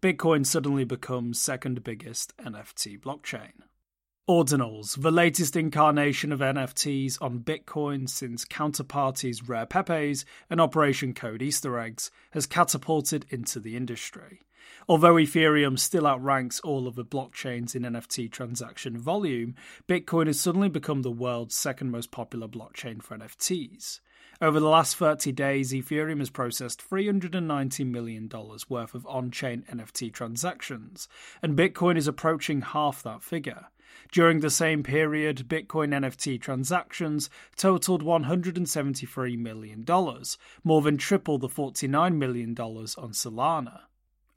Bitcoin suddenly becomes second biggest NFT blockchain. Ordinals, the latest incarnation of NFTs on Bitcoin since Counterparty's Rare Pepes and Operation Code Easter eggs, has catapulted into the industry. Although Ethereum still outranks all other blockchains in NFT transaction volume, Bitcoin has suddenly become the world's second most popular blockchain for NFTs. Over the last 30 days, Ethereum has processed $390 million worth of on chain NFT transactions, and Bitcoin is approaching half that figure. During the same period, Bitcoin NFT transactions totaled $173 million, more than triple the $49 million on Solana.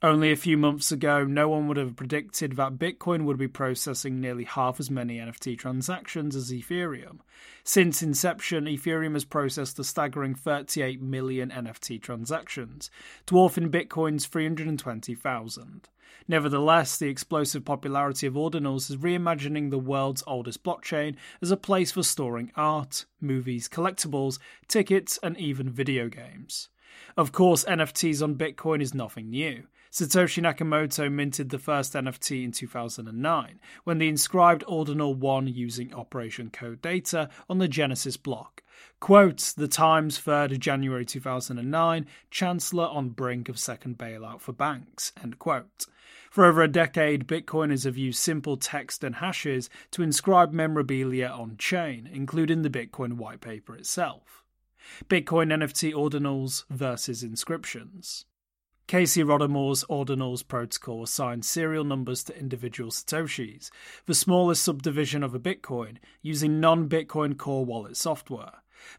Only a few months ago, no one would have predicted that Bitcoin would be processing nearly half as many NFT transactions as Ethereum. Since inception, Ethereum has processed a staggering 38 million NFT transactions, dwarfing Bitcoin's 320,000. Nevertheless, the explosive popularity of Ordinals is reimagining the world's oldest blockchain as a place for storing art, movies, collectibles, tickets, and even video games. Of course, NFTs on Bitcoin is nothing new. Satoshi Nakamoto minted the first NFT in 2009 when the inscribed Ordinal 1 using Operation Code data on the Genesis block. Quote, The Times, 3rd January 2009, Chancellor on brink of second bailout for banks, end quote. For over a decade, Bitcoiners have used simple text and hashes to inscribe memorabilia on chain, including the Bitcoin white paper itself. Bitcoin NFT ordinals versus inscriptions. Casey Rodarmor's Ordinals protocol assigns serial numbers to individual Satoshis, the smallest subdivision of a Bitcoin, using non Bitcoin Core wallet software.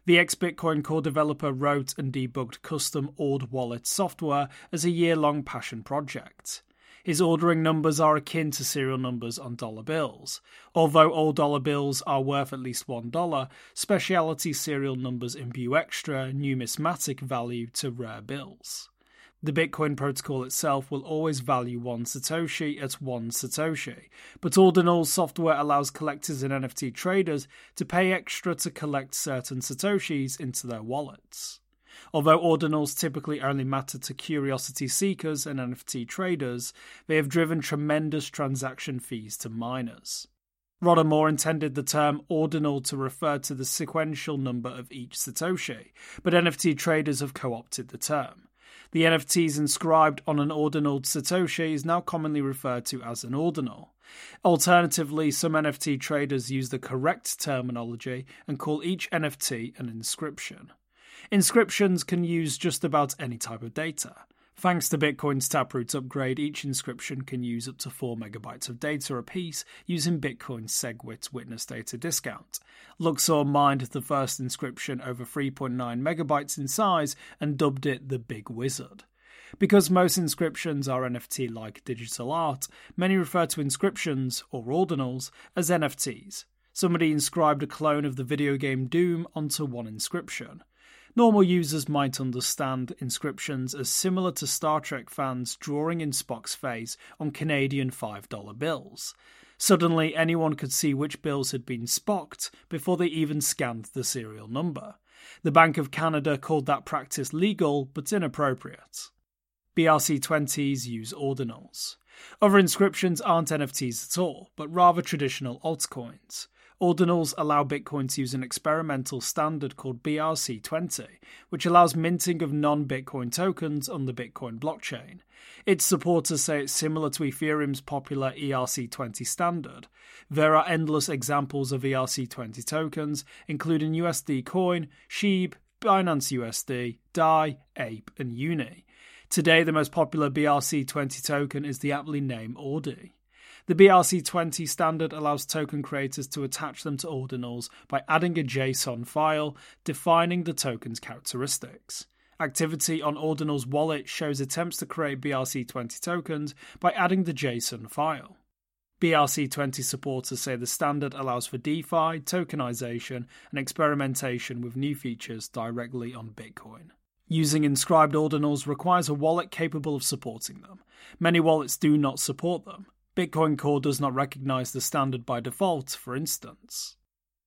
The ex Bitcoin Core developer wrote and debugged custom Ord wallet software as a year long passion project. His ordering numbers are akin to serial numbers on dollar bills. Although all dollar bills are worth at least $1, specialty serial numbers imbue extra numismatic value to rare bills. The Bitcoin protocol itself will always value one Satoshi at one Satoshi, but Ordinal software allows collectors and NFT traders to pay extra to collect certain Satoshis into their wallets. Although ordinals typically only matter to curiosity seekers and NFT traders, they have driven tremendous transaction fees to miners. Rodarmor intended the term ordinal to refer to the sequential number of each Satoshi, but NFT traders have co opted the term. The NFTs inscribed on an ordinal Satoshi is now commonly referred to as an ordinal. Alternatively, some NFT traders use the correct terminology and call each NFT an inscription. Inscriptions can use just about any type of data. Thanks to Bitcoin's Taproot upgrade, each inscription can use up to 4 megabytes of data apiece using Bitcoin's SegWit witness data discount. Luxor mined the first inscription over 3.9 megabytes in size and dubbed it the Big Wizard. Because most inscriptions are NFT like digital art, many refer to inscriptions, or ordinals, as NFTs. Somebody inscribed a clone of the video game Doom onto one inscription. Normal users might understand inscriptions as similar to Star Trek fans drawing in Spock's face on Canadian $5 bills. Suddenly, anyone could see which bills had been spocked before they even scanned the serial number. The Bank of Canada called that practice legal but inappropriate. BRC20s use ordinals. Other inscriptions aren't NFTs at all, but rather traditional altcoins. Ordinals allow Bitcoin to use an experimental standard called BRC20, which allows minting of non Bitcoin tokens on the Bitcoin blockchain. Its supporters say it's similar to Ethereum's popular ERC20 standard. There are endless examples of ERC20 tokens, including USD Coin, SHIB, Binance USD, DAI, Ape, and Uni. Today, the most popular BRC20 token is the aptly named Ordi. The BRC20 standard allows token creators to attach them to ordinals by adding a JSON file defining the token's characteristics. Activity on Ordinal's wallet shows attempts to create BRC20 tokens by adding the JSON file. BRC20 supporters say the standard allows for DeFi, tokenization, and experimentation with new features directly on Bitcoin. Using inscribed ordinals requires a wallet capable of supporting them. Many wallets do not support them. Bitcoin Core does not recognize the standard by default, for instance.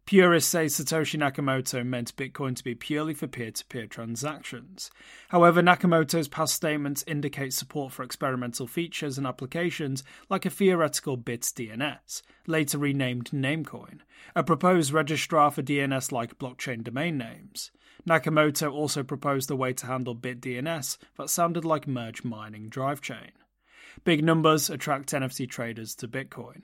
Purists say Satoshi Nakamoto meant Bitcoin to be purely for peer to peer transactions. However, Nakamoto's past statements indicate support for experimental features and applications like a theoretical bits DNS, later renamed Namecoin, a proposed registrar for DNS like blockchain domain names. Nakamoto also proposed a way to handle bit DNS that sounded like merge mining drive chain. Big numbers attract NFT traders to Bitcoin.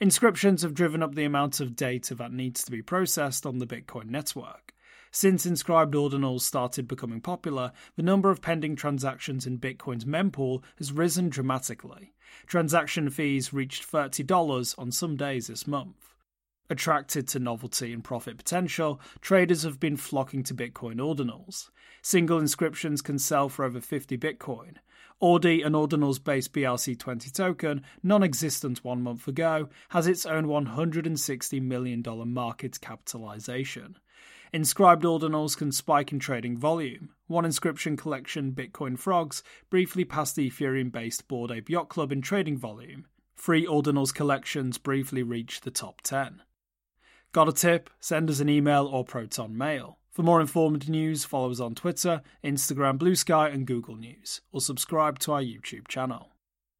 Inscriptions have driven up the amount of data that needs to be processed on the Bitcoin network. Since inscribed ordinals started becoming popular, the number of pending transactions in Bitcoin's mempool has risen dramatically. Transaction fees reached $30 on some days this month. Attracted to novelty and profit potential, traders have been flocking to Bitcoin ordinals. Single inscriptions can sell for over 50 Bitcoin. Ordi, an ordinals based BRC20 token, non existent one month ago, has its own $160 million market capitalization. Inscribed ordinals can spike in trading volume. One inscription collection, Bitcoin Frogs, briefly passed the Ethereum based Bored Ape Yacht Club in trading volume. Free ordinals collections briefly reached the top 10. Got a tip? Send us an email or Proton Mail. For more informed news, follow us on Twitter, Instagram, Blue Sky, and Google News, or subscribe to our YouTube channel.